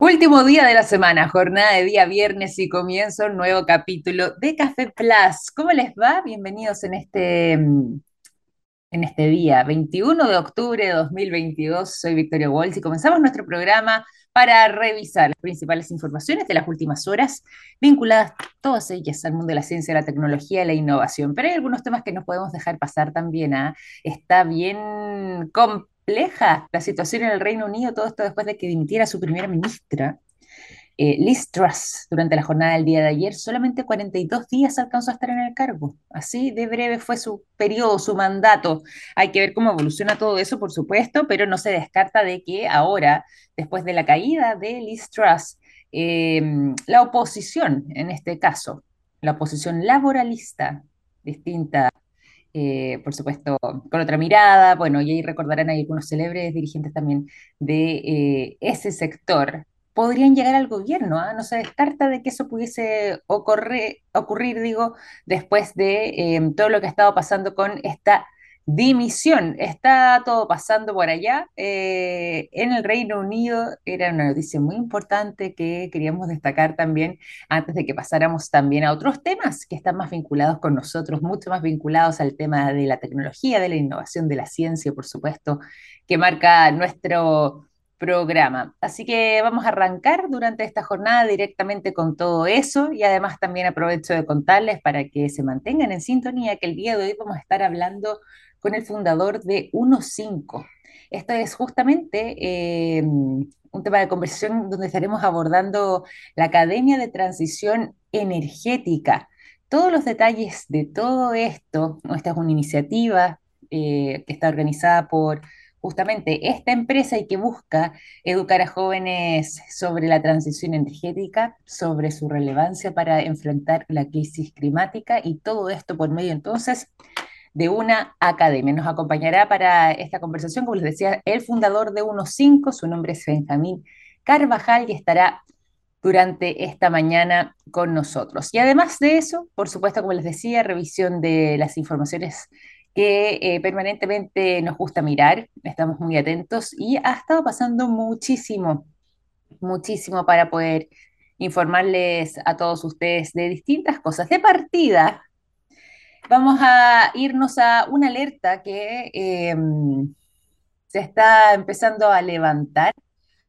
Último día de la semana, jornada de día viernes y comienzo un nuevo capítulo de Café Plus. ¿Cómo les va? Bienvenidos en este, mm, en este día, 21 de octubre de 2022. Soy Victoria Walsh y comenzamos nuestro programa para revisar las principales informaciones de las últimas horas, vinculadas todas ellas al mundo de la ciencia, la tecnología y la innovación. Pero hay algunos temas que no podemos dejar pasar también. ¿ah? Está bien compleja la situación en el Reino Unido, todo esto después de que dimitiera su primera ministra. Eh, Liz Truss, durante la jornada del día de ayer, solamente 42 días alcanzó a estar en el cargo. Así de breve fue su periodo, su mandato. Hay que ver cómo evoluciona todo eso, por supuesto, pero no se descarta de que ahora, después de la caída de Liz Truss, eh, la oposición, en este caso, la oposición laboralista, distinta eh, por supuesto, con otra mirada, bueno, y ahí recordarán hay algunos célebres dirigentes también de eh, ese sector, podrían llegar al gobierno, ¿ah? No se descarta de que eso pudiese ocurrir, digo, después de eh, todo lo que ha estado pasando con esta dimisión. Está todo pasando por allá. Eh, en el Reino Unido era una noticia muy importante que queríamos destacar también antes de que pasáramos también a otros temas que están más vinculados con nosotros, mucho más vinculados al tema de la tecnología, de la innovación, de la ciencia, por supuesto, que marca nuestro programa. Así que vamos a arrancar durante esta jornada directamente con todo eso y además también aprovecho de contarles para que se mantengan en sintonía que el día de hoy vamos a estar hablando con el fundador de 1.5. Esto es justamente eh, un tema de conversación donde estaremos abordando la Academia de Transición Energética. Todos los detalles de todo esto, esta es una iniciativa eh, que está organizada por justamente esta empresa y que busca educar a jóvenes sobre la transición energética, sobre su relevancia para enfrentar la crisis climática y todo esto por medio entonces de una academia. Nos acompañará para esta conversación, como les decía, el fundador de 1.5, su nombre es Benjamín Carvajal y estará durante esta mañana con nosotros. Y además de eso, por supuesto, como les decía, revisión de las informaciones que eh, permanentemente nos gusta mirar, estamos muy atentos y ha estado pasando muchísimo, muchísimo para poder informarles a todos ustedes de distintas cosas. De partida, vamos a irnos a una alerta que em, se está empezando a levantar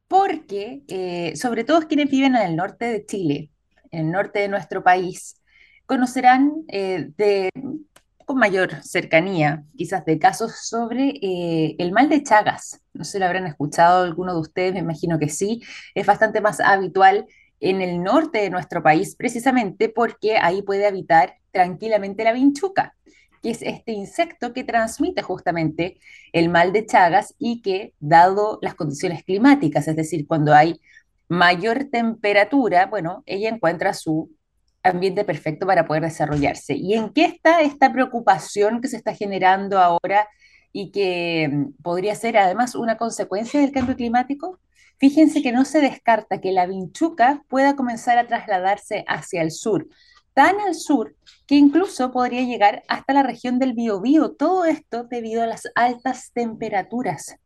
porque, eh, sobre todo quienes viven en el norte de Chile, en el norte de nuestro país, conocerán eh, de, con mayor cercanía, quizás de casos sobre eh, el mal de Chagas. No sé lo habrán escuchado alguno de ustedes, me imagino que sí. Es bastante más habitual en el norte de nuestro país, precisamente porque ahí puede habitar tranquilamente la vinchuca, que es este insecto que transmite justamente el mal de Chagas y que, dado las condiciones climáticas, es decir, cuando hay mayor temperatura, bueno, ella encuentra su ambiente perfecto para poder desarrollarse. ¿Y en qué está esta preocupación que se está generando ahora y que mm, podría ser además una consecuencia del cambio climático? Fíjense que no se descarta que la vinchuca pueda comenzar a trasladarse hacia el sur, tan al sur que incluso podría llegar hasta la región del Biobío. Todo esto debido a las altas temperaturas,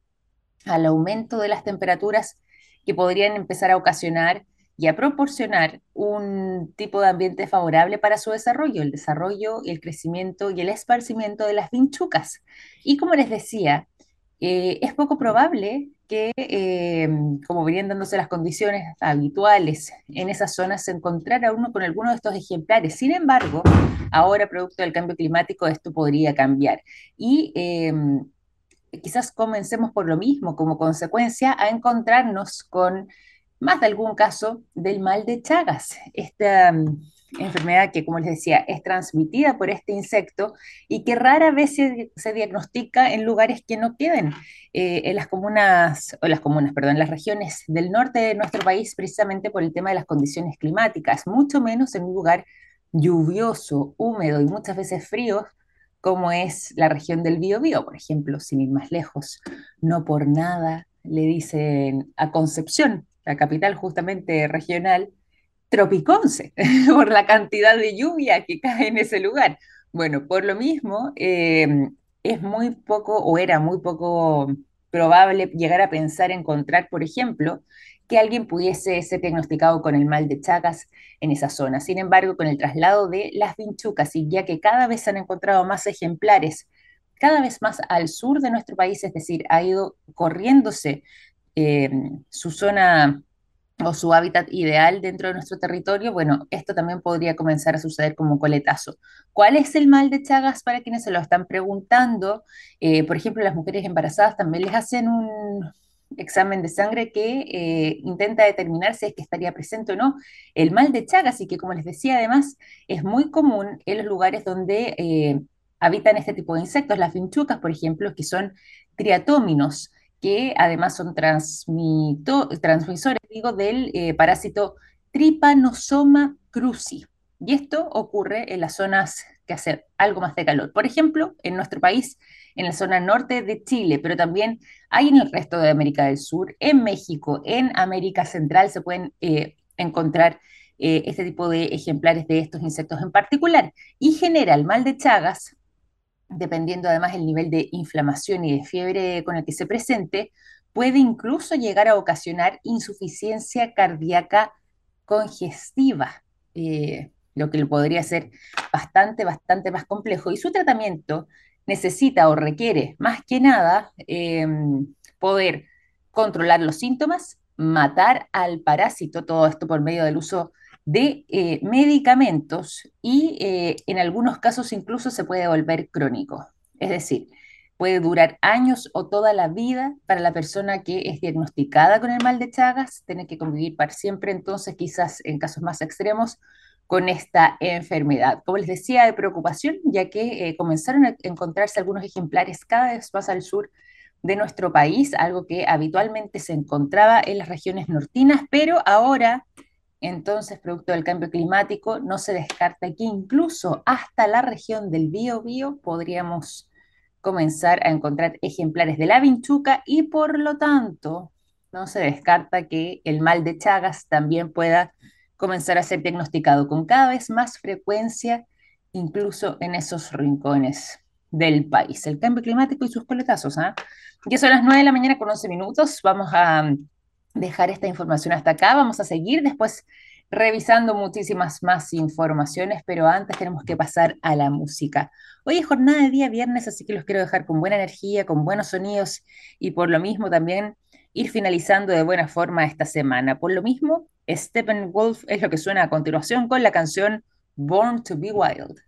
al aumento de las temperaturas que podrían empezar a ocasionar y a proporcionar un tipo de ambiente favorable para su desarrollo, el desarrollo, el crecimiento y el esparcimiento de las vinchucas. Y como les decía, eh, es poco probable que, eh, como venían dándose las condiciones habituales en esas zonas, se encontrara uno con alguno de estos ejemplares. Sin embargo, ahora, producto del cambio climático, esto podría cambiar. Y em, quizás comencemos por lo mismo, como consecuencia, a encontrarnos con más de algún caso del mal de Chagas. Esta em, enfermedad que, como les decía, es transmitida por este insecto y que rara vez se, diagnostica en lugares que no queden eh, en las comunas, o las comunas, perdón, las regiones del norte de nuestro país, precisamente por el tema de las condiciones climáticas, mucho menos en un lugar lluvioso, húmedo y muchas veces frío, como es la región del Biobío, por ejemplo, sin ir más lejos. No por nada le dicen a Concepción, la capital justamente regional, Tropiconce, por la cantidad de lluvia que cae en ese lugar. Bueno, por lo mismo, eh, es muy poco o era muy poco probable llegar a pensar encontrar, por ejemplo, que alguien pudiese ser diagnosticado con el mal de Chagas en esa zona. Sin embargo, con el traslado de las vinchucas y ya que cada vez se han encontrado más ejemplares, cada vez más al sur de nuestro país, es decir, ha ido corriéndose eh, su zona o su hábitat ideal dentro de nuestro territorio, bueno, esto también podría comenzar a suceder como coletazo. ¿Cuál es el mal de Chagas para quienes se lo están preguntando? Eh, por ejemplo, las mujeres embarazadas también les hacen un examen de sangre que eh, intenta determinar si es que estaría presente o no el mal de Chagas y que, como les decía, además es muy común en los lugares donde habitan este tipo de insectos, las vinchucas, por ejemplo, que son triatóminos que además son transmisores, digo, del eh, parásito Trypanosoma cruzi. Y esto ocurre en las zonas que hacen algo más de calor. Por ejemplo, en nuestro país, en la zona norte de Chile, pero también hay en el resto de América del Sur, en México, en América Central se pueden eh, encontrar eh, este tipo de ejemplares de estos insectos en particular. Y genera el mal de Chagas, dependiendo además el nivel de inflamación y de fiebre con el que se presente, puede incluso llegar a ocasionar insuficiencia cardíaca congestiva, eh, lo que podría ser bastante, bastante más complejo. Y su tratamiento necesita o requiere más que nada em, poder controlar los síntomas, matar al parásito, todo esto por medio del uso de eh, medicamentos y eh, en algunos casos incluso se puede volver crónico. Es decir, puede durar años o toda la vida para la persona que es diagnosticada con el mal de Chagas, tiene que convivir para siempre, entonces quizás en casos más extremos con esta enfermedad. Como les decía, de preocupación, ya que eh, comenzaron a encontrarse algunos ejemplares cada vez más al sur de nuestro país, algo que habitualmente se encontraba en las regiones nortinas, pero ahora entonces, producto del cambio climático, no se descarta que incluso hasta la región del Biobío podríamos comenzar a encontrar ejemplares de la vinchuca y por lo tanto no se descarta que el mal de Chagas también pueda comenzar a ser diagnosticado con cada vez más frecuencia, incluso en esos rincones del país. El cambio climático y sus coletazos. ¿ah? Ya son las 9 de la mañana con 11 minutos. Vamos a dejar esta información hasta acá. Vamos a seguir después revisando muchísimas más informaciones, pero antes tenemos que pasar a la música. Hoy es jornada de día viernes, así que los quiero dejar con buena energía, con buenos sonidos y por lo mismo también ir finalizando de buena forma esta semana. Por lo mismo, Steppenwolf es lo que suena a continuación con la canción Born to Be Wild.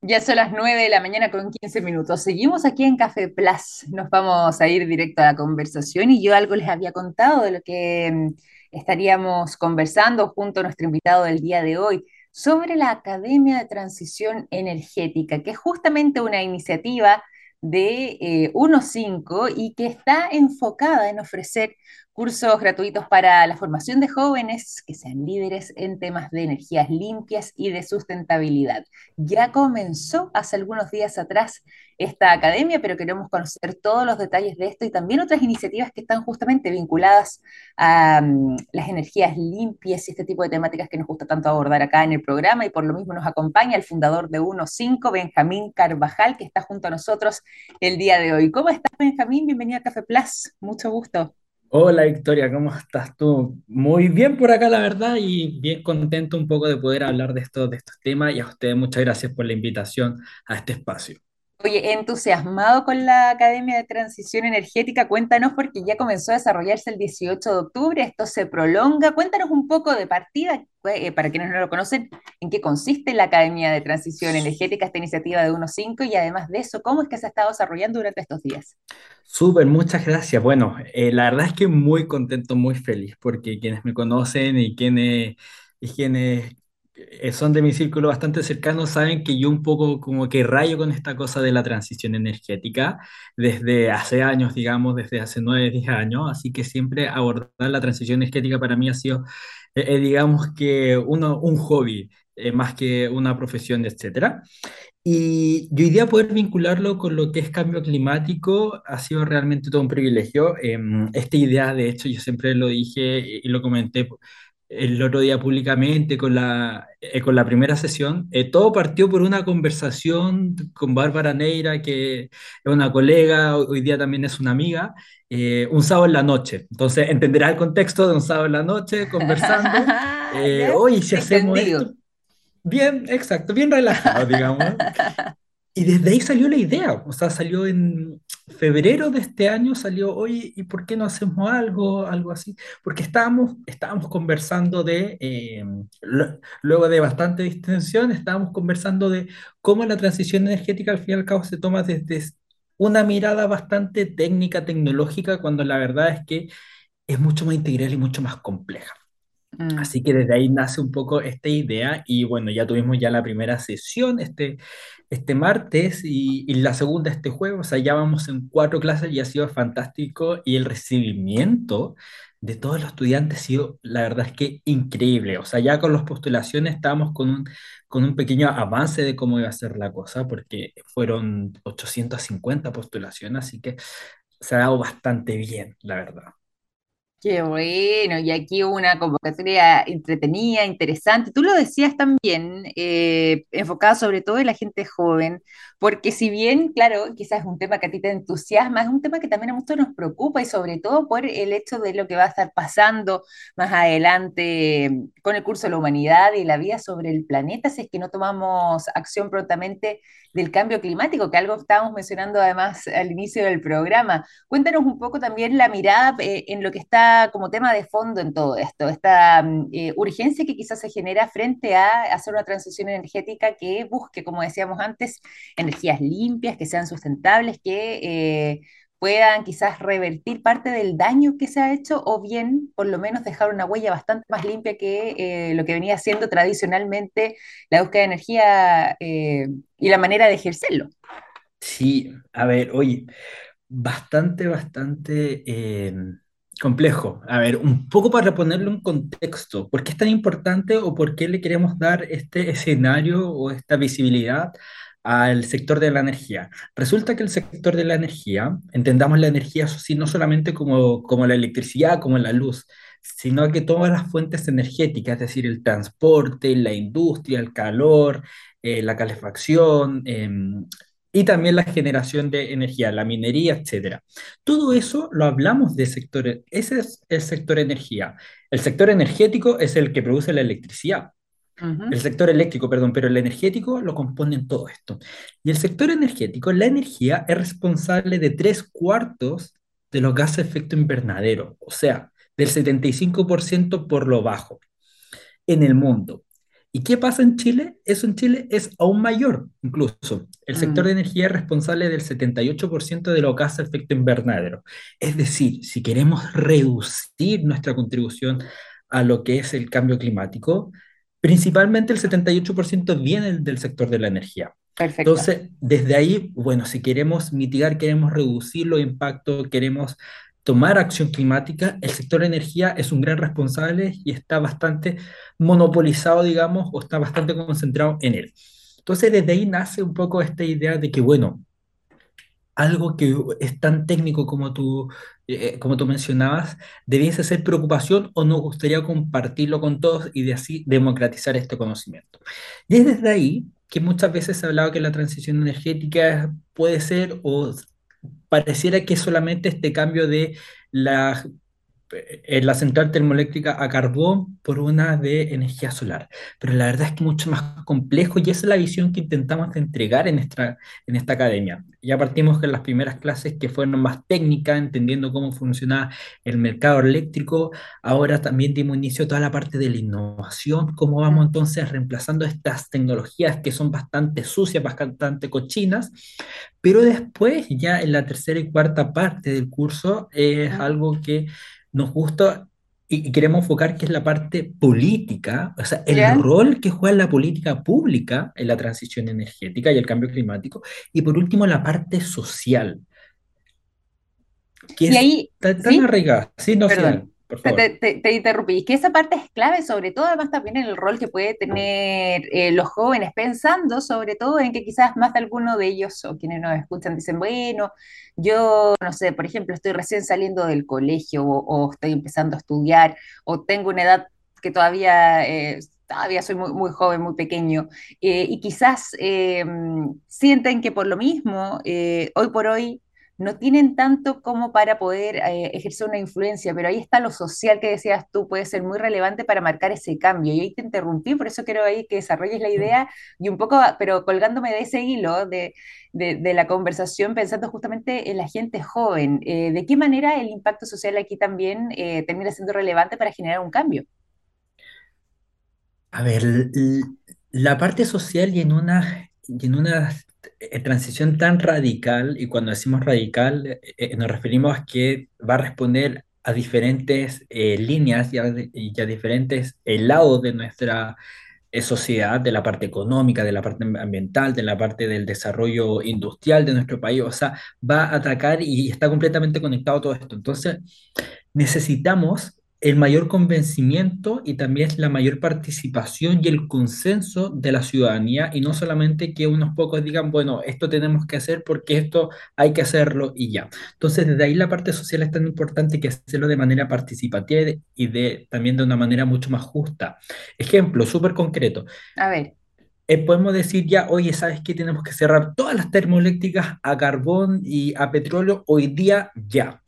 Ya son las 9 de la mañana con 15 minutos. Seguimos aquí en Café Plus. Nos vamos a ir directo a la conversación y yo algo les había contado de lo que mm, estaríamos conversando junto a nuestro invitado del día de hoy sobre la Academia de Transición Energética, que es justamente una iniciativa de eh, 1.5 y que está enfocada en ofrecer cursos gratuitos para la formación de jóvenes que sean líderes en temas de energías limpias y de sustentabilidad. Ya comenzó hace algunos días atrás esta academia, pero queremos conocer todos los detalles de esto y también otras iniciativas que están justamente vinculadas a um, las energías limpias y este tipo de temáticas que nos gusta tanto abordar acá en el programa y por lo mismo nos acompaña el fundador de 1.5, Benjamín Carvajal, que está junto a nosotros el día de hoy. ¿Cómo estás, Benjamín? Bienvenido a Café Plus. Mucho gusto. Hola Victoria, ¿cómo estás tú? Muy bien por acá, la verdad, y bien contento un poco de poder hablar de, esto, de estos temas y a ustedes muchas gracias por la invitación a este espacio. Oye, entusiasmado con la Academia de Transición Energética, cuéntanos porque ya comenzó a desarrollarse el 18 de octubre, esto se prolonga, cuéntanos un poco de partida, eh, para quienes no lo conocen, en qué consiste la Academia de Transición Energética, esta iniciativa de 1.5 y además de eso, cómo es que se ha estado desarrollando durante estos días. Súper, muchas gracias. Bueno, eh, la verdad es que muy contento, muy feliz, porque quienes me conocen y quienes, y quienes son de mi círculo bastante cercano saben que yo un poco como que rayo con esta cosa de la transición energética desde hace años, digamos, desde hace nueve, diez años, así que siempre abordar la transición energética para mí ha sido, eh, eh, digamos que uno, un hobby más que una profesión, etcétera. Y, hoy día poder vincularlo con lo que es cambio climático ha sido realmente todo un privilegio. Em, esta idea, de hecho, yo siempre lo dije y lo comenté el otro día públicamente con la, eh, con la primera sesión. Eh, todo partió por una conversación con Bárbara Neira, que es una colega, hoy día también es una amiga, eh, un sábado en la noche. Entonces entenderá el contexto de un sábado en la noche conversando. Eh. Oye, si hacemos esto, bien, exacto, bien relajado, digamos. Y desde ahí salió la idea, o sea, salió en febrero de este año, salió, oye, ¿y por qué no hacemos algo, algo así? Porque estábamos, estábamos conversando de, eh, luego de bastante distensión, estábamos conversando de cómo la transición energética al fin y al cabo se toma desde una mirada bastante técnica, tecnológica, cuando la verdad es que es mucho más integral y mucho más compleja. Mm, Así que desde ahí nace un poco esta idea y bueno, ya tuvimos ya la primera sesión este, este martes y, y la segunda este jueves, o sea, ya vamos en cuatro clases y ha sido fantástico y el recibimiento de todos los estudiantes ha sido, la verdad es que increíble, o sea, ya con las postulaciones estábamos con un, con un pequeño avance de cómo iba a ser la cosa porque fueron 850 postulaciones, así que se ha dado bastante bien, la verdad. Qué bueno, y aquí una convocatoria entretenida, interesante. Tú lo decías también, eh, enfocada sobre todo en la gente joven, porque si bien, claro, quizás es un tema que a ti te entusiasma, es un tema que también a muchos nos preocupa y sobre todo por el hecho de lo que va a estar pasando más adelante con el curso de la humanidad y la vida sobre el planeta, si es que no tomamos acción prontamente del cambio climático, que algo estábamos mencionando además al inicio del programa. Cuéntanos un poco también la mirada eh, en lo que está como tema de fondo en todo esto, esta mm, eh, urgencia que quizás se genera frente a hacer una transición energética que busque, como decíamos antes, energías limpias, que sean sustentables, que eh, puedan quizás revertir parte del daño que se ha hecho o bien por lo menos dejar una huella bastante más limpia que eh, lo que venía siendo tradicionalmente la búsqueda de energía eh, y la manera de ejercerlo. Sí, a ver, oye. Bastante, bastante eh, complejo. A ver, un poco para ponerlo en contexto, ¿por qué es tan importante o por qué le queremos dar este escenario o esta visibilidad al sector de la energía? Resulta que el sector de la energía, entendamos la energía, no solamente como, como la electricidad, como la luz, sino que todas las fuentes energéticas, es decir, el transporte, la industria, el calor, eh, la calefacción, em, y también la generación de energía, la minería, etcétera. Todo eso lo hablamos de sectores, ese es el sector energía. El sector energético es el que produce la electricidad. El sector eléctrico, perdón, pero el energético lo componen todo esto. Y el sector energético, la energía es responsable de tres cuartos de los gases de efecto invernadero, o sea, del 75% por lo bajo en el mundo. ¿Y qué pasa en Chile? Eso en Chile es aún mayor, incluso. El sector mm, de energía es responsable del 78% de los gases de efecto invernadero. Es decir, si queremos reducir nuestra contribución a lo que es el cambio climático, principalmente el 78% viene del sector de la energía. perfecto. Entonces, desde ahí, bueno, si queremos mitigar, queremos reducir los impactos, queremos tomar acción climática, el sector energía es un gran responsable y está bastante monopolizado, digamos, o está bastante concentrado en él. Entonces, desde ahí nace un poco esta idea de que, bueno, algo que es tan técnico como tú, eh, como tú mencionabas, debiese ser preocupación o nos gustaría compartirlo con todos y de así democratizar este conocimiento. Y es desde ahí que muchas veces se ha hablado que la transición energética puede ser o pareciera que solamente este cambio de la en la central termoeléctrica a carbón por una de energía solar. Pero la verdad es que mucho más complejo y esa es la visión que intentamos entregar en esta, en esta academia. Ya partimos con las primeras clases que fueron más técnicas, entendiendo cómo funciona el mercado eléctrico. Ahora también dimos inicio a toda la parte de la innovación, cómo vamos entonces reemplazando estas tecnologías que son bastante sucias, bastante cochinas, pero después, ya en la tercera y cuarta parte del curso, es algo que nos gusta y, y queremos enfocar que es la parte política, o sea, el rol que juega la política pública en la transición energética y el cambio climático, y por último la parte social, que Y es ahí, tan, ¿sí? arraigada. Sí, no, Perdón, por te, te, favor. te- te interrumpí. Y que esa parte es clave, sobre todo, además también en el rol que puede tener eh, los jóvenes, pensando sobre todo en que quizás más de alguno de ellos o quienes nos escuchan dicen, bueno, yo, no sé, por ejemplo, estoy recién saliendo del colegio o, o estoy empezando a estudiar o tengo una edad que todavía, eh, todavía soy muy, muy joven, muy pequeño, eh, y quizás eh, sienten que por lo mismo, eh, hoy por hoy, no tienen tanto como para poder eh, ejercer una influencia, pero ahí está lo social que decías tú, puede ser muy relevante para marcar ese cambio. Y ahí te interrumpí, por eso quiero ahí que desarrolles la idea y un poco, pero colgándome de ese hilo de, de, de la conversación, pensando justamente en la gente joven, eh, ¿de qué manera el impacto social aquí también eh, termina siendo relevante para generar un cambio? A ver, la parte social y en una, y en una transición tan radical, y cuando decimos radical, eh, eh, nos referimos a que va a responder a diferentes eh, líneas y a, y a diferentes eh, lados de nuestra eh, sociedad, de la parte económica, de la parte ambiental, de la parte del desarrollo industrial de nuestro país. O sea, va a atacar y está completamente conectado todo esto. Entonces, necesitamos el mayor convencimiento y también la mayor participación y el consenso de la ciudadanía y no solamente que unos pocos digan, bueno, esto tenemos que hacer porque esto hay que hacerlo y ya. Entonces, desde ahí la parte social es tan importante que hacerlo de manera participativa y, de- también de una manera mucho más justa. Ejemplo súper concreto. A ver, eh, podemos decir ya, oye, ¿sabes qué? Tenemos que cerrar todas las termoeléctricas a carbón y a petróleo hoy día ya.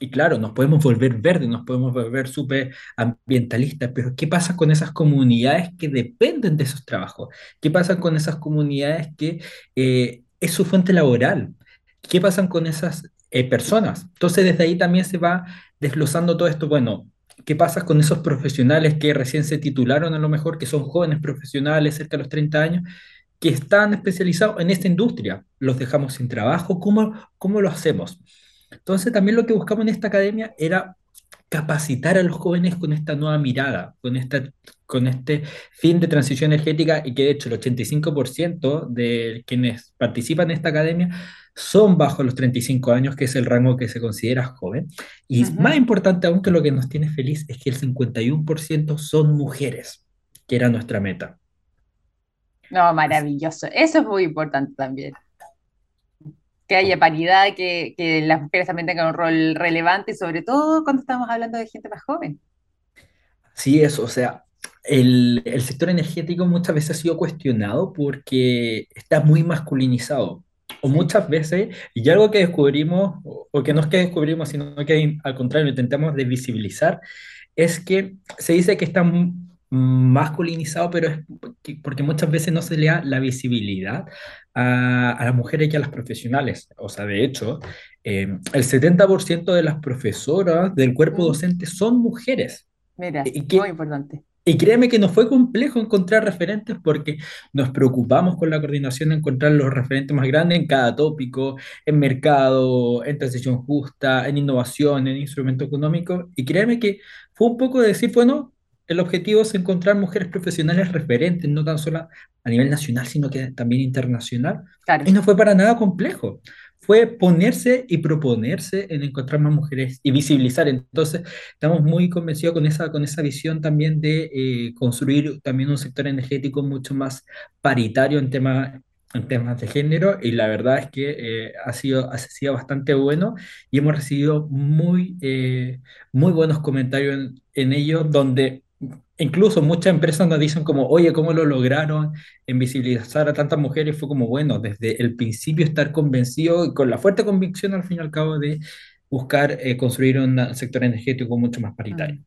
Y claro, nos podemos volver verdes, nos podemos volver súper ambientalistas, pero ¿qué pasa con esas comunidades que dependen de esos trabajos? ¿Qué pasa con esas comunidades que eh, es su fuente laboral? ¿Qué pasa con esas eh, personas? Entonces, desde ahí también se va desglosando todo esto. Bueno, ¿qué pasa con esos profesionales que recién se titularon a lo mejor, que son jóvenes profesionales, cerca de los 30 años? que están especializados en esta industria. Los dejamos sin trabajo. ¿Cómo, cómo lo hacemos? Entonces, también lo que buscamos en esta academia era capacitar a los jóvenes con esta nueva mirada, con, esta, con este fin de transición energética y que de hecho el 85% de quienes participan en esta academia son bajo los 35 años, que es el rango que se considera joven. Y más importante aún que lo que nos tiene feliz es que el 51% son mujeres, que era nuestra meta. No, maravilloso. Eso es muy importante también. Que haya paridad, que, que las mujeres también tengan un rol relevante, sobre todo cuando estamos hablando de gente más joven. Sí, eso, o sea, el, el sector energético muchas veces ha sido cuestionado porque está muy masculinizado. O muchas veces, y algo que descubrimos, o, o que no es que descubrimos, sino que al contrario, intentamos de visibilizar, es que se dice que está mu- masculinizado, pero es porque muchas veces no se le da la visibilidad a, a las mujeres y a las profesionales. O sea, de hecho, eh, el 70% de las profesoras del cuerpo Mm, docente son mujeres. Mira, Y, muy que, importante. y créeme que nos fue complejo encontrar referentes porque nos preocupamos con la coordinación de encontrar los referentes más grandes en cada tópico, en mercado, en transición justa, en innovación, en instrumento económico. Y créeme que fue un poco de decir, bueno, el objetivo es encontrar mujeres profesionales referentes, no tan solo a nivel nacional, sino que también internacional. Y Claro. no fue para nada complejo. Fue ponerse y proponerse en encontrar más mujeres y visibilizar. Entonces, Estamos muy convencidos con esa, con esa visión también de eh, construir también un sector energético mucho más paritario en temas, en temas de género y la verdad es que eh, ha sido, ha sido bastante bueno y hemos recibido muy, eh, muy buenos comentarios en, en ello, donde incluso muchas empresas nos dicen como, oye, ¿cómo lo lograron en visibilizar a tantas mujeres? Fue como, bueno, desde el principio estar convencido y con la fuerte convicción al fin y al cabo de buscar eh, construir un sector energético mucho más paritario.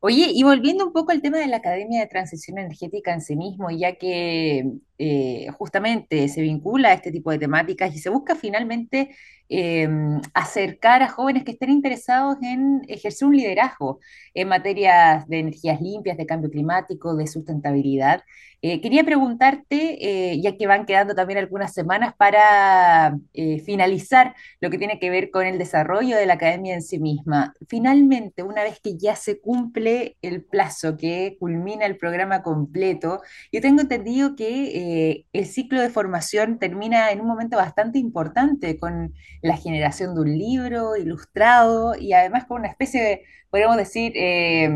Oye, y volviendo un poco al tema de la Academia de Transición Energética en sí mismo, ya que eh, justamente se vincula a este tipo de temáticas y se busca finalmente eh, acercar a jóvenes que estén interesados en ejercer un liderazgo en materias de energías limpias, de cambio climático, de sustentabilidad. Eh, quería preguntarte, ya que van quedando también algunas semanas para finalizar lo que tiene que ver con el desarrollo de la academia en sí misma. Finalmente, una vez que ya se cumple el plazo que culmina el programa completo, yo tengo entendido que eh, el ciclo de formación termina en un momento bastante importante con la generación de un libro ilustrado y además con una especie de, podríamos decir, eh,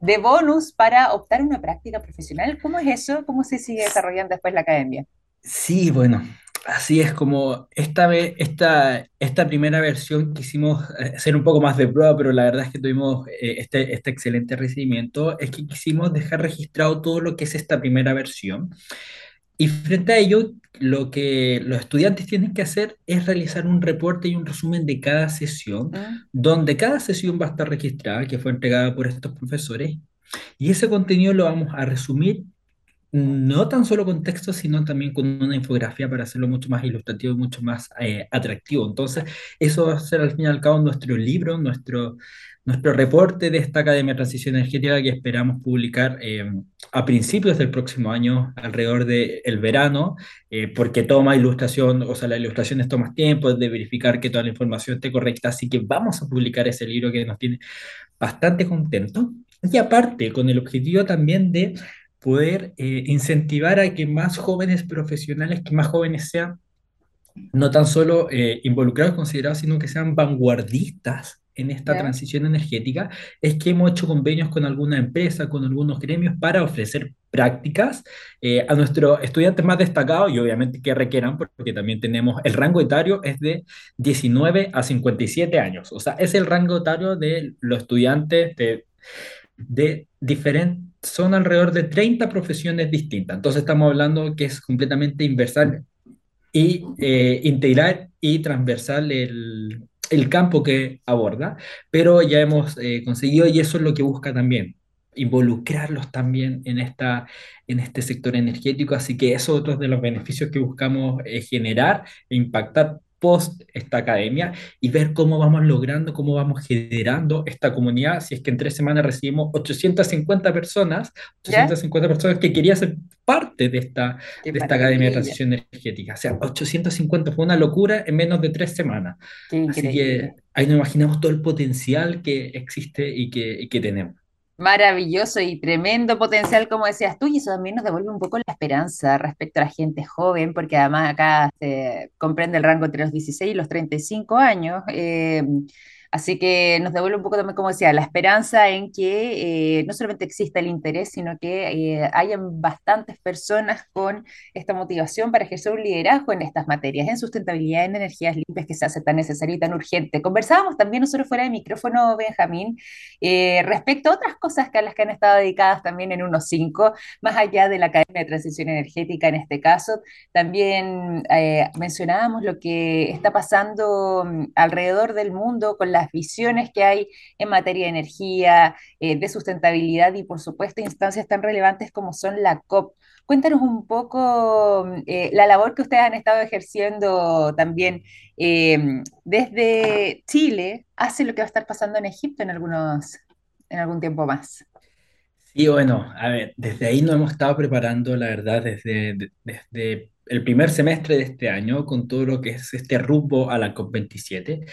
de bonus para optar una práctica profesional. ¿Cómo es eso? ¿Cómo se sigue desarrollando después la academia? Sí, bueno. Así es como esta vez, esta, esta primera versión quisimos eh, hacer un poco más de prueba, pero la verdad es que tuvimos eh, este, este excelente recibimiento, es que quisimos dejar registrado todo lo que es esta primera versión. Y frente a ello, lo que los estudiantes tienen que hacer es realizar un reporte y un resumen de cada sesión, ¿Mm? donde cada sesión va a estar registrada, que fue entregada por estos profesores, y ese contenido lo vamos a resumir no tan solo con texto, sino también con una infografía para hacerlo mucho más ilustrativo y mucho más eh, atractivo. Entonces, eso va a ser al fin y al cabo nuestro libro, nuestro, nuestro reporte de esta Academia de Transición Energética que esperamos publicar eh, a principios del próximo año, alrededor del verano, eh, porque toma ilustración, o sea, la ilustración esto más tiempo, de verificar que toda la información esté correcta, así que vamos a publicar ese libro que nos tiene bastante contentos. Y aparte, con el objetivo también de poder eh, incentivar a que más jóvenes profesionales, que más jóvenes sean, no tan solo eh, involucrados, considerados, sino que sean vanguardistas en esta transición energética, es que hemos hecho convenios con alguna empresa, con algunos gremios para ofrecer prácticas eh, a nuestros estudiantes más destacados y obviamente que requieran, porque también tenemos el rango etario es de 19 a 57 años, o sea, es el rango etario de los estudiantes de de diferentes, son alrededor de 30 profesiones distintas. Entonces estamos hablando que es completamente inversal y eh, integral y transversal el, el campo que aborda, pero ya hemos eh, conseguido y eso es lo que busca también involucrarlos también en, esta, en este sector energético, así que eso es otro de los beneficios que buscamos eh, generar e impactar post esta academia y ver cómo vamos logrando, cómo vamos generando esta comunidad. Si es que en tres semanas recibimos 850 personas, ¿Ya? 850 personas que querían ser parte de esta, Qué de esta academia de transición energética. O sea, 850 fue una locura en menos de tres semanas. Así que ahí nos imaginamos todo el potencial que existe y que, y que tenemos. Maravilloso y tremendo potencial, como decías tú, y eso también nos devuelve un poco la esperanza respecto a la gente joven, porque además acá se comprende el rango entre los 16 y los 35 años. eh, así que nos devuelve un poco también, como decía, la esperanza en que eh, no solamente exista el interés, sino que eh, hayan bastantes personas con esta motivación para ejercer un liderazgo en estas materias, en sustentabilidad, en energías limpias que se hace tan necesario y tan urgente. Conversábamos también nosotros fuera de micrófono, Benjamín eh, respecto a otras cosas que a las que han estado dedicadas también en unos cinco, más allá de la Academia de Transición Energética en este caso, también eh, mencionábamos lo que está pasando mm, alrededor del mundo con las visiones que hay en materia de energía, eh, de sustentabilidad y por supuesto instancias tan relevantes como son la COP. Cuéntanos un poco eh, la labor que ustedes han estado ejerciendo también eh, desde Chile hace lo que va a estar pasando en Egipto en algunos, en algún tiempo más. Y bueno, a ver, desde ahí nos hemos estado preparando, la verdad, desde, de- desde el primer semestre de este año, con todo lo que es este rumbo a la COP27,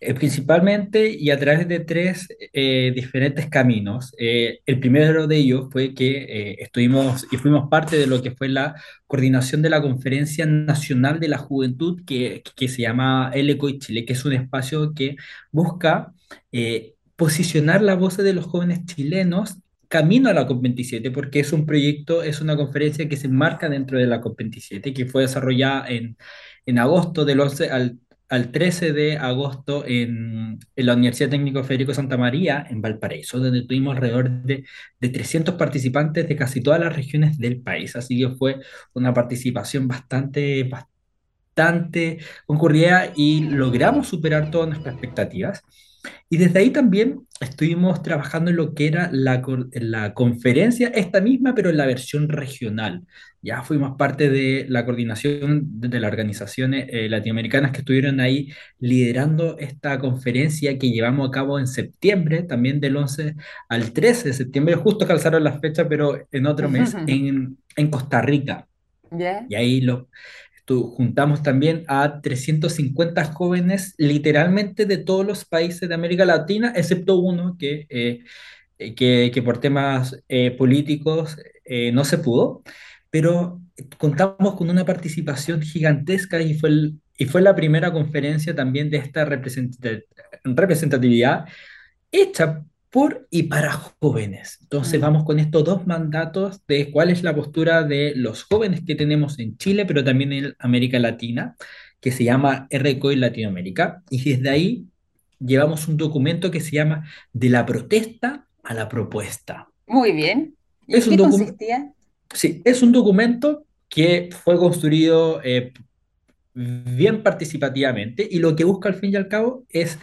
eh, principalmente y a través de tres eh, diferentes caminos. Eh, el primero de ellos fue que eh, estuvimos y fuimos parte de lo que fue la coordinación de la Conferencia Nacional de la Juventud, que, que se llama El Eco y Chile, que es un espacio que busca... eh, posicionar la voz de los jóvenes chilenos camino a la COP27, porque es un proyecto, es una conferencia que se enmarca dentro de la COP27, que fue desarrollada en, en agosto del 11 al, al 13 de agosto en, en la Universidad Técnico Federico Santa María, en Valparaíso, donde tuvimos alrededor de, de 300 participantes de casi todas las regiones del país. Así que fue una participación bastante, bastante concurrida y logramos superar todas nuestras expectativas. Y desde ahí también estuvimos trabajando en lo que era la, la conferencia, esta misma, pero en la versión regional. Ya fuimos parte de la coordinación de, las organizaciones eh, latinoamericanas que estuvieron ahí liderando esta conferencia que llevamos a cabo en septiembre, también del 11 al 13 de septiembre, justo calzaron las fechas, pero en otro mes, en, en Costa Rica. ¿Ya? Y ahí lo, estu- juntamos también a 350 jóvenes, literalmente de todos los países de América Latina, excepto uno que, eh, que, que por temas eh, políticos eh, no se pudo, pero contamos con una participación gigantesca y fue, el- y fue la primera conferencia también de esta representati- representatividad hecha por y para jóvenes. Entonces vamos con estos dos mandatos de cuál es la postura de los jóvenes que tenemos en Chile, pero también en América Latina, que se llama RCOI Latinoamérica. Y desde ahí llevamos un documento que se llama De la protesta a la propuesta. Muy bien. ¿Y en Es un qué docu- consistía? sí, es un documento que fue construido eh, bien participativamente y lo que busca al fin y al cabo es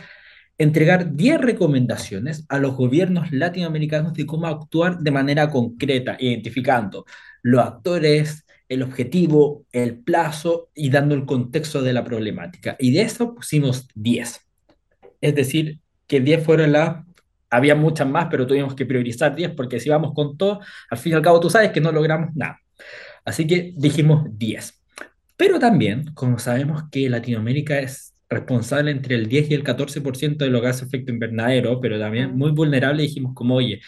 entregar 10 recomendaciones a los gobiernos latinoamericanos de cómo actuar de manera concreta, identificando los actores, el objetivo, el plazo y dando el contexto de la problemática. Y de eso pusimos 10. Es decir, que 10 fueron las... Había muchas más, pero tuvimos que priorizar 10 porque si vamos con todo, al fin y al cabo tú sabes que no logramos nada. Así que dijimos 10. Pero también, como sabemos que Latinoamérica es responsable entre el 10 y el 14% de los gases de efecto invernadero, pero también muy vulnerable, dijimos como, oye,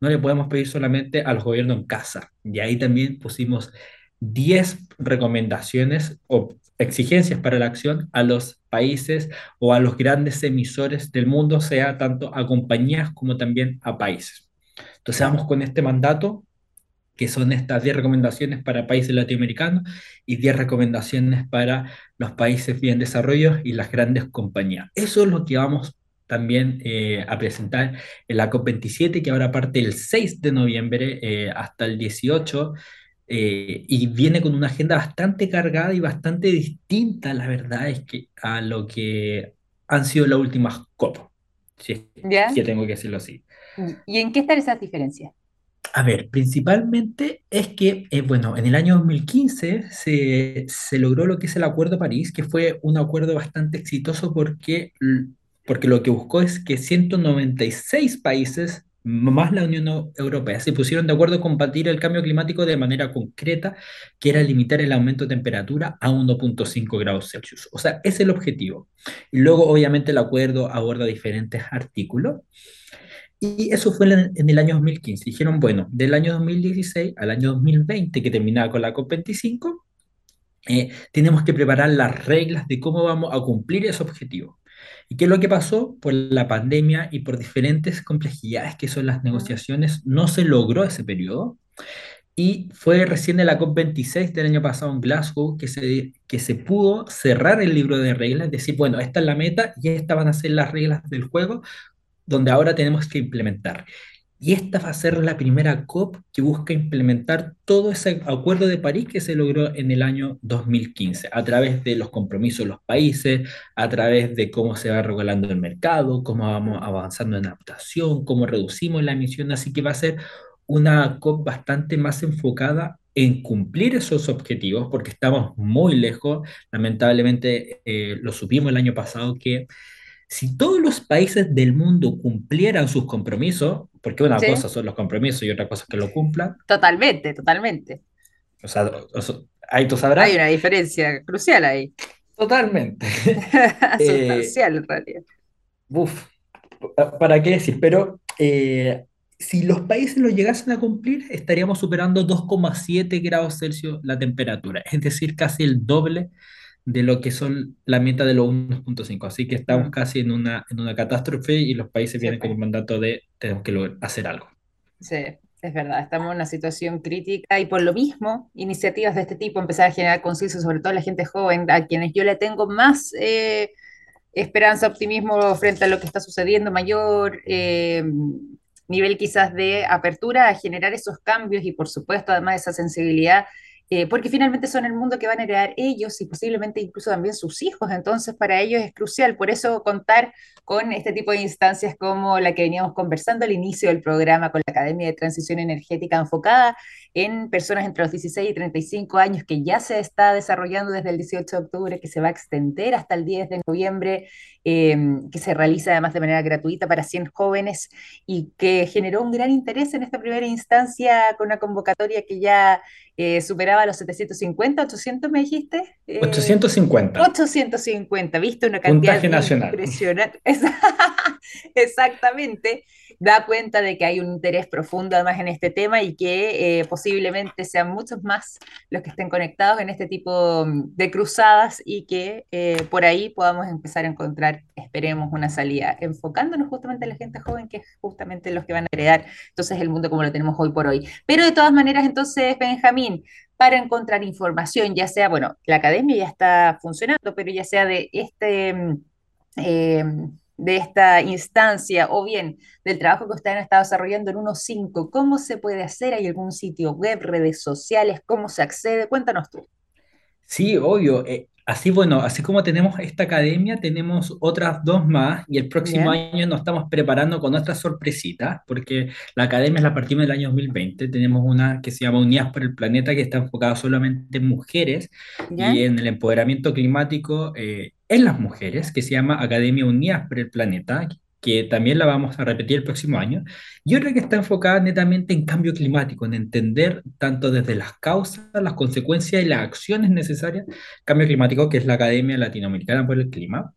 no le podemos pedir solamente a los gobiernos en casa. Y ahí también pusimos 10 recomendaciones o exigencias para la acción a los países o a los grandes emisores del mundo, sea tanto a compañías como también a países. Entonces vamos con este mandato que son estas 10 recomendaciones para países latinoamericanos y 10 recomendaciones para los países bien desarrollados y las grandes compañías. Eso es lo que vamos también eh, a presentar en la COP27, que ahora parte el 6 de noviembre eh, hasta el 18, eh, y viene con una agenda bastante cargada y bastante distinta, la verdad es que a lo que han sido las últimas COP, si es ¿Ya? que tengo que decirlo así. ¿Y en qué están esas diferencias? A ver, principalmente es que, eh, bueno, en el año 2015 se, se logró lo que es el Acuerdo de París, que fue un acuerdo bastante exitoso porque, porque lo que buscó es que 196 países, más la Unión Eu- Europea, se pusieron de acuerdo en combatir el cambio climático de manera concreta, que era limitar el aumento de temperatura a 1.5 grados Celsius. O sea, es el objetivo. Y luego, obviamente, el acuerdo aborda diferentes artículos. Y eso fue en el año 2015. Dijeron, bueno, del año 2016 al año 2020, que terminaba con la COP25, eh, tenemos que preparar las reglas de cómo vamos a cumplir ese objetivo. ¿Y qué es lo que pasó? Por la pandemia y por diferentes complejidades que son las negociaciones, no se logró ese periodo. Y fue recién en la COP26 del año pasado en Glasgow que se, que se pudo cerrar el libro de reglas, decir, bueno, esta es la meta y estas van a ser las reglas del juego donde ahora tenemos que implementar. Y esta va a ser la primera COP que busca implementar todo ese acuerdo de París que se logró en el año 2015, a través de los compromisos de los países, a través de cómo se va regulando el mercado, cómo vamos avanzando en adaptación, cómo reducimos la emisión. Así que va a ser una COP bastante más enfocada en cumplir esos objetivos, porque estamos muy lejos. Lamentablemente, eh, lo supimos el año pasado que si todos los países del mundo cumplieran sus compromisos, porque una cosa Sí, son los compromisos y otra cosa es que lo cumplan, totalmente, totalmente. o sea, o- ahí tú Hay sabrás, una diferencia crucial ahí, totalmente. Eh, sustancial en realidad. uf, ¿para qué decir? Pero eh, si los países lo llegasen a cumplir, estaríamos superando 2,7 grados Celsius la temperatura, es decir, casi el doble de lo que son la meta de los 1.5. Así que estamos casi en una, en una catástrofe y los países sí, vienen con un mandato de tenemos que lograr- hacer algo. Sí, es verdad, estamos en una situación crítica y por lo mismo, iniciativas de este tipo, empezar a generar conciencia, sobre todo la gente joven, a quienes yo le tengo más eh, esperanza, optimismo frente a lo que está sucediendo, mayor eh, nivel quizás de apertura a generar esos cambios y por supuesto además esa sensibilidad, eh, porque finalmente son el mundo que van a heredar ellos y posiblemente incluso también sus hijos, entonces para ellos es crucial, por eso contar con este tipo de instancias como la que veníamos conversando al inicio del programa con la Academia de Transición Energética enfocada en personas entre los 16 y 35 años que ya se está desarrollando desde el 18 de octubre, que se va a extender hasta el 10 de noviembre, eh, que se realiza además de manera gratuita para 100 jóvenes y que generó un gran interés en esta primera instancia con una convocatoria que ya eh, superaba los 750, 800 me dijiste. Eh, 850, 850, ¿viste? Una cantidad puntaje nacional. impresionante. Exactamente, da cuenta de que hay un interés profundo además en este tema y que eh, posiblemente sean muchos más los que estén conectados en este tipo mm, de cruzadas y que por ahí podamos empezar a encontrar, esperemos, una salida, enfocándonos justamente en la gente joven, que es justamente los que van a heredar entonces el mundo como lo tenemos hoy por hoy. Pero de todas maneras, entonces, Benjamín, para encontrar información, ya sea, bueno, la academia ya está funcionando, pero ya sea de este... Mm, eh, de esta instancia o bien del trabajo que ustedes han estado desarrollando en 1.5, ¿cómo se puede hacer? ¿Hay algún sitio web, redes sociales? ¿Cómo se accede? Cuéntanos tú. Sí, obvio. eh, así, bueno, así como tenemos esta academia, tenemos otras dos más y el próximo año nos estamos preparando con otras sorpresitas, porque la academia la partimos del año 2020. Tenemos una que se llama Unidas por el Planeta, que está enfocada solamente en mujeres y en el empoderamiento climático eh, en las mujeres, que se llama Academia Unidas por el Planeta, que también la vamos a repetir el próximo año. Y otra que está enfocada netamente en cambio climático, en entender tanto desde las causas, las consecuencias y las acciones necesarias, cambio climático, que es la Academia Latinoamericana por el Clima.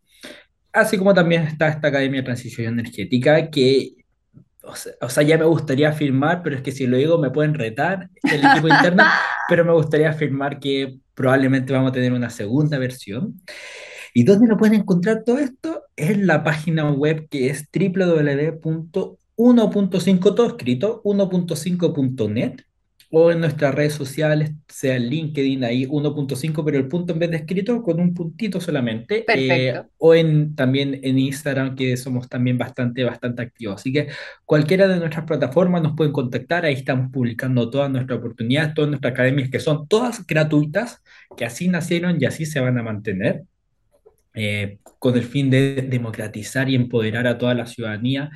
Así como también está esta Academia de Transición Energética, que, o sea, o sea, ya me gustaría afirmar, pero es que si lo digo me pueden retar el equipo interno, pero me gustaría afirmar que probablemente vamos a tener una segunda versión. ¿Y dónde lo pueden encontrar todo esto? Es la página web que es www.1.5, todo escrito, 1.5.net, o en nuestras redes sociales, sea LinkedIn, ahí 1.5, pero el punto en vez de escrito con un puntito solamente, eh, o en, también en Instagram, que somos también bastante, bastante activos. Así que cualquiera de nuestras plataformas nos pueden contactar, ahí estamos publicando todas nuestras oportunidades, todas nuestras academias, que son todas gratuitas, que así nacieron y así se van a mantener eh, con el fin de democratizar y empoderar a toda la ciudadanía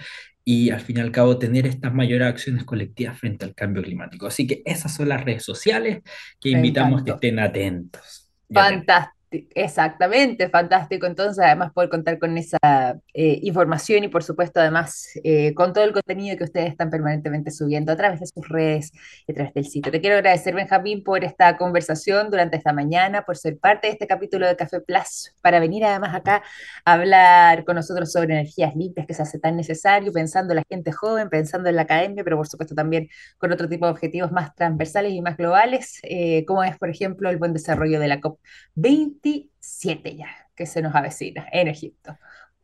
y al fin y al cabo tener estas mayores acciones colectivas frente al cambio climático. Así que esas son las redes sociales que me invitamos que estén atentos. Fantástico, exactamente, fantástico. Entonces, además, poder contar con esa eh, información y, por supuesto, además, eh, con todo el contenido que ustedes están permanentemente subiendo a través de sus redes y a través del sitio. Te quiero agradecer, Benjamín, por esta conversación durante esta mañana, por ser parte de este capítulo de Café Plus, para venir además acá a hablar con nosotros sobre energías limpias que se hace tan necesario, pensando en la gente joven, pensando en la academia, pero por supuesto también con otro tipo de objetivos más transversales y más globales, eh, como es, por ejemplo, el buen desarrollo de la COP 27 ya, que se nos avecina en Egipto.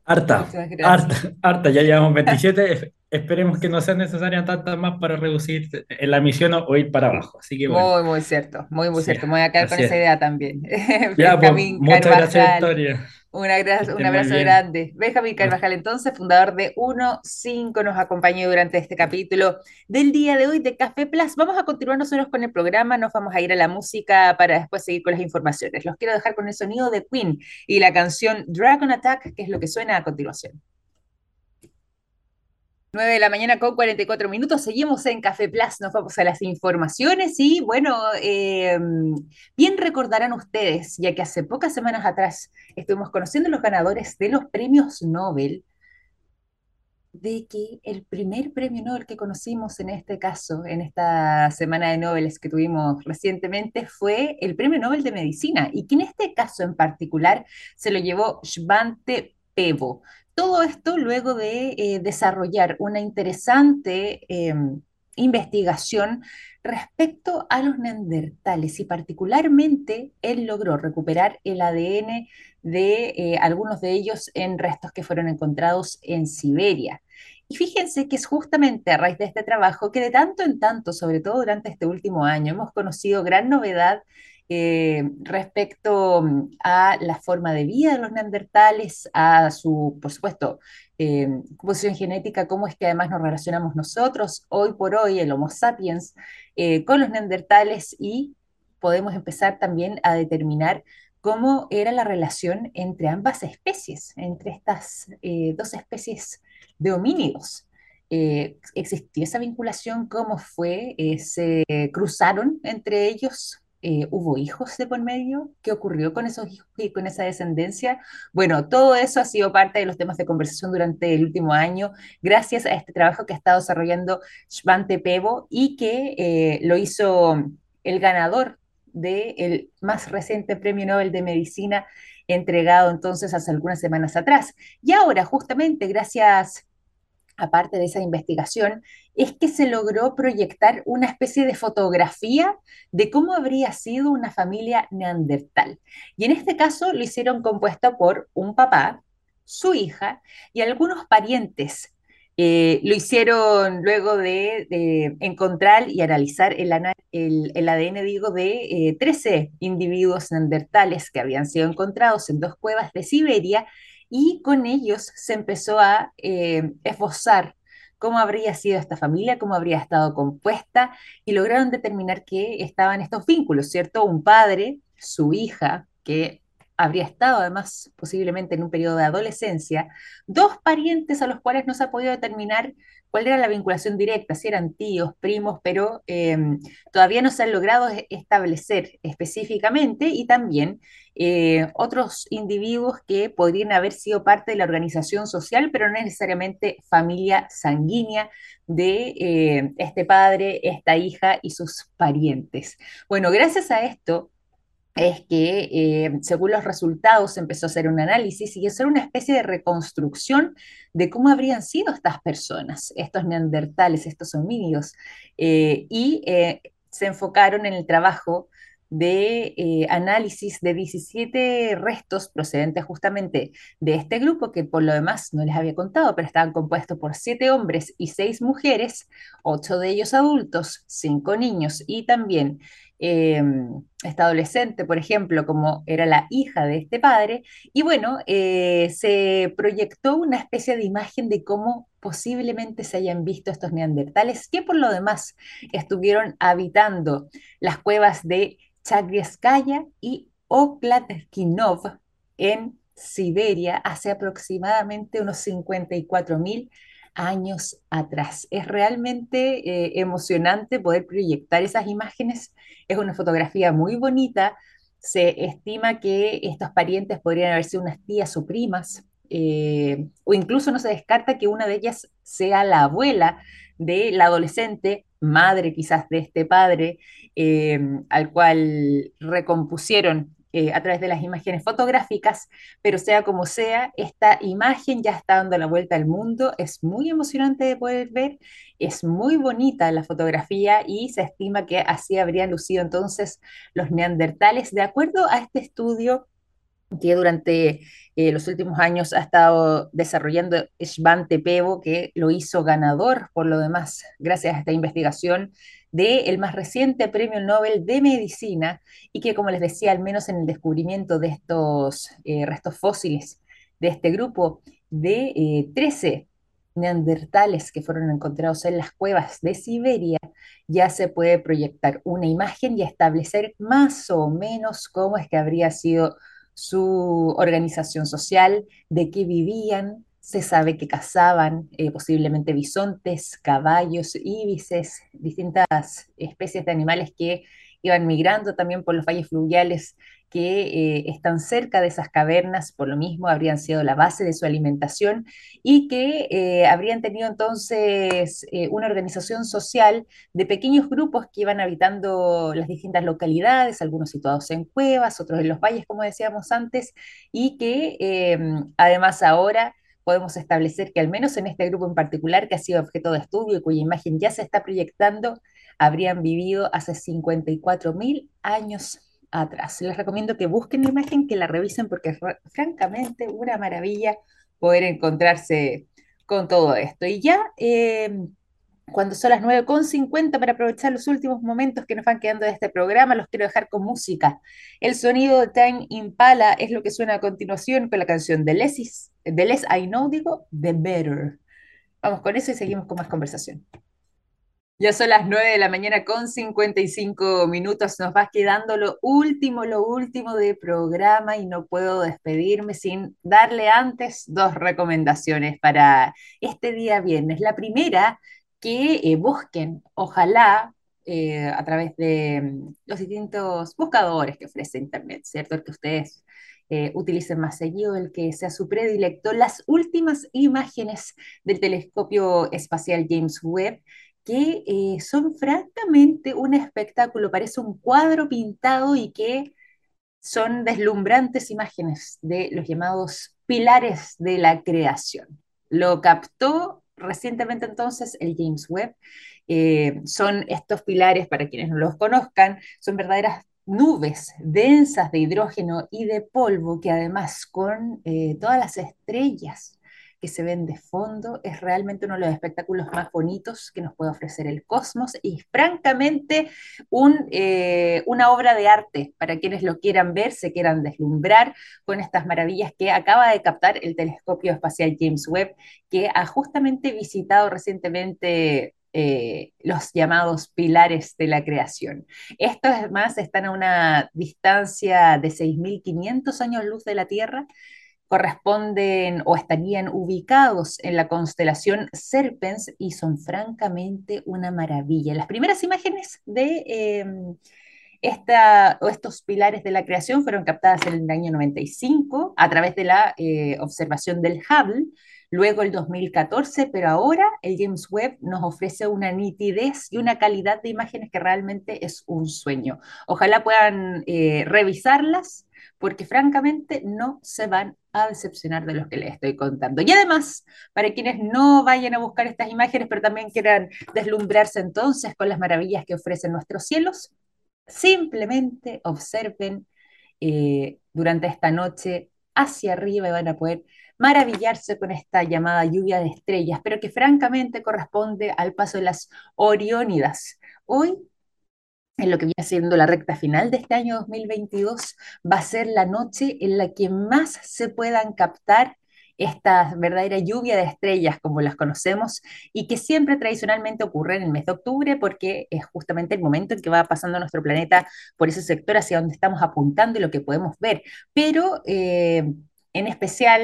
Harta, harta, harta, ya llevamos 27. es- Esperemos que no sean necesarias tantas más para reducir la emisión o ir para abajo. Así que bueno, Muy, muy cierto, muy, muy sí, cierto. Me voy a quedar con así esa es. idea también. Ya, pues muchas gracias, Victoria. un Que abrazo, un abrazo grande. Benjamín Carvajal, entonces, fundador de 1.5, nos acompañó durante este capítulo del día de hoy de Café Plus. Vamos a continuar nosotros con el programa, nos vamos a ir a la música para después seguir con las informaciones. Los quiero dejar con el sonido de Queen y la canción Dragon Attack, que es lo que suena a continuación. 9 de la mañana con 44 minutos, seguimos en Café Plus, nos vamos a las informaciones y bueno, eh, bien recordarán ustedes, ya que hace pocas semanas atrás estuvimos conociendo los ganadores de los premios Nobel, de que el primer premio Nobel que conocimos en este caso, en esta semana de Nobel que tuvimos recientemente, fue el premio Nobel de Medicina y que en este caso en particular se lo llevó Svante Pebo. Todo esto luego de eh, desarrollar una interesante eh, investigación respecto a los neandertales y particularmente él logró recuperar el ADN de eh, algunos de ellos en restos que fueron encontrados en Siberia. Y fíjense que es justamente a raíz de este trabajo que de tanto en tanto, sobre todo durante este último año, hemos conocido gran novedad eh, respecto mm, a la forma de vida de los neandertales, a su, por supuesto, eh, composición genética, cómo es que además nos relacionamos nosotros, hoy por hoy, el Homo sapiens, eh, con los neandertales y podemos empezar también a determinar cómo era la relación entre ambas especies, entre estas dos especies de homínidos. Eh, ¿existió esa vinculación? ¿Cómo fue? ¿se cruzaron entre ellos? Eh, ¿hubo hijos de por medio? ¿Qué ocurrió con esos hijos y con esa descendencia? Bueno, todo eso ha sido parte de los temas de conversación durante el último año, gracias a este trabajo que ha estado desarrollando Svante Pebo y que eh, lo hizo el ganador del más reciente Premio Nobel de Medicina entregado entonces hace algunas semanas atrás. Y ahora, justamente, gracias aparte de esa investigación, es que se logró proyectar una especie de fotografía de cómo habría sido una familia neandertal. Y en este caso lo hicieron compuesto por un papá, su hija y algunos parientes. Eh, lo hicieron luego de, encontrar y analizar el, ADN, digo, de 13 eh, individuos neandertales que habían sido encontrados en dos cuevas de Siberia y con ellos se empezó a eh, esbozar cómo habría sido esta familia, cómo habría estado compuesta, y lograron determinar que estaban estos vínculos, ¿cierto? Un padre, su hija, que habría estado además posiblemente en un periodo de adolescencia, dos parientes a los cuales no se ha podido determinar cuál era la vinculación directa, si eran tíos, primos, pero eh, todavía no se han logrado establecer específicamente y también eh, otros individuos que podrían haber sido parte de la organización social, pero no necesariamente familia sanguínea de eh, este padre, esta hija y sus parientes. Bueno, gracias a esto, es que eh, según los resultados empezó a hacer un análisis y hacer una especie de reconstrucción de cómo habrían sido estas personas, estos neandertales, estos homínidos, eh, y eh, se enfocaron en el trabajo de análisis de 17 restos procedentes justamente de este grupo, que por lo demás no les había contado, pero estaban compuestos por 7 hombres y 6 mujeres, 8 de ellos adultos, 5 niños y también Em, esta adolescente, por ejemplo, como era la hija de este padre, y bueno, eh, se proyectó una especie de imagen de cómo posiblemente se hayan visto estos neandertales, que por lo demás estuvieron habitando las cuevas de Chagrieskaya y Oklatkinov en Siberia hace aproximadamente unos 54.000 años atrás. Es realmente eh, emocionante poder proyectar esas imágenes. Es una fotografía muy bonita. Se estima que estos parientes podrían haber sido unas tías o primas, eh, o incluso no se descarta que una de ellas sea la abuela de la adolescente, madre quizás de este padre, eh, al cual recompusieron eh, a través de las imágenes fotográficas, pero sea como sea, esta imagen ya está dando la vuelta al mundo, es muy emocionante de poder ver, es muy bonita la fotografía y se estima que así habrían lucido entonces los neandertales, de acuerdo a este estudio que durante eh, los últimos años ha estado desarrollando Svante Pevo, que lo hizo ganador por lo demás, gracias a esta investigación del más reciente premio Nobel de Medicina y que, como les decía, al menos en el descubrimiento de estos eh, restos fósiles de este grupo de 13 eh, neandertales que fueron encontrados en las cuevas de Siberia, ya se puede proyectar una imagen y establecer más o menos cómo es que habría sido su organización social, de qué vivían, se sabe que cazaban eh, posiblemente bisontes, caballos, íbices, distintas especies de animales que iban migrando también por los valles fluviales que eh, están cerca de esas cavernas, por lo mismo habrían sido la base de su alimentación y que eh, habrían tenido entonces una organización social de pequeños grupos que iban habitando las distintas localidades, algunos situados en cuevas, otros en los valles, como decíamos antes, y que además ahora podemos establecer que al menos en este grupo en particular, que ha sido objeto de estudio y cuya imagen ya se está proyectando, habrían vivido hace 54.000 años atrás. Les recomiendo que busquen la imagen, que la revisen, porque es francamente una maravilla poder encontrarse con todo esto. Y ya... Eh, cuando son las 9.50 para aprovechar los últimos momentos que nos van quedando de este programa, los quiero dejar con música. El sonido de Time Impala es lo que suena a continuación con la canción de Les, de Les I Know, digo, The Better. Vamos con eso y seguimos con más conversación. Ya son las 9 de la mañana con 55 minutos. Nos va quedando lo último, lo último de programa y no puedo despedirme sin darle antes dos recomendaciones para este día viernes. La primera que eh, busquen, ojalá, eh, a través de mm, los distintos buscadores que ofrece Internet, ¿cierto? El que ustedes eh, utilicen más seguido, el que sea su predilecto, las últimas imágenes del telescopio espacial James Webb, que son francamente un espectáculo, parece un cuadro pintado y que son deslumbrantes imágenes de los llamados pilares de la creación. Lo captó recientemente entonces el James Webb. Eh, son estos pilares, para quienes no los conozcan, son verdaderas nubes densas de hidrógeno y de polvo que además con eh, todas las estrellas que se ven de fondo es realmente uno de los espectáculos más bonitos que nos puede ofrecer el cosmos y francamente eh, una obra de arte para quienes lo quieran ver, se quieran deslumbrar con estas maravillas que acaba de captar el telescopio espacial James Webb, que ha justamente visitado recientemente eh, los llamados pilares de la creación. Estos además están a una distancia de 6.500 años luz de la Tierra, corresponden o estarían ubicados en la constelación Serpens y son francamente una maravilla. Las primeras imágenes de em, esta, o estos pilares de la creación fueron captadas en el año 95 a través de la eh, observación del Hubble, luego el 2014, pero ahora el James Webb nos ofrece una nitidez y una calidad de imágenes que realmente es un sueño. Ojalá puedan eh, revisarlas porque francamente no se van a decepcionar de los que les estoy contando. Y además, para quienes no vayan a buscar estas imágenes, pero también quieran deslumbrarse entonces con las maravillas que ofrecen nuestros cielos, simplemente observen eh, durante esta noche hacia arriba y van a poder maravillarse con esta llamada lluvia de estrellas, pero que francamente corresponde al paso de las Oriónidas. Hoy en lo que viene siendo la recta final de este año 2022, va a ser la noche en la que más se puedan captar esta verdadera lluvia de estrellas como las conocemos y que siempre tradicionalmente ocurre en el mes de octubre porque es justamente el momento en que va pasando nuestro planeta por ese sector hacia donde estamos apuntando y lo que podemos ver. Pero eh, en especial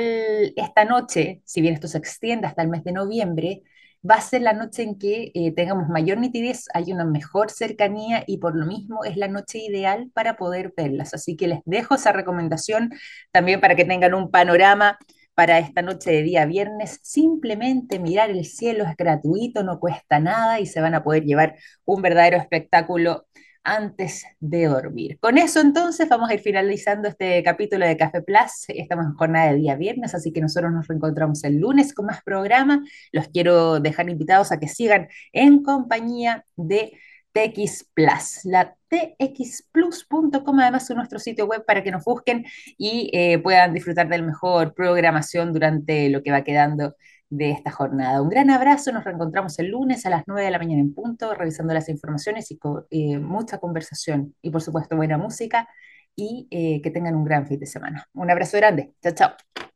esta noche, si bien esto se extiende hasta el mes de noviembre, va a ser la noche en que eh, tengamos mayor nitidez, hay una mejor cercanía y por lo mismo es la noche ideal para poder verlas. Así que les dejo esa recomendación también para que tengan un panorama para esta noche de día viernes. Simplemente mirar el cielo es gratuito, no cuesta nada y se van a poder llevar un verdadero espectáculo antes de dormir. Con eso entonces vamos a ir finalizando este capítulo de Café Plus. Estamos en jornada de día viernes, así que nosotros nos reencontramos el lunes con más programa. Los quiero dejar invitados a que sigan en compañía de TX Plus. La txplus.com además es nuestro sitio web para que nos busquen y eh, puedan disfrutar de la mejor programación durante lo que va quedando de esta jornada. Un gran abrazo, nos reencontramos el lunes a las 9 de la mañana en punto, revisando las informaciones y eh, mucha conversación y por supuesto buena música y eh, que tengan un gran fin de semana. Un abrazo grande, chao, chao.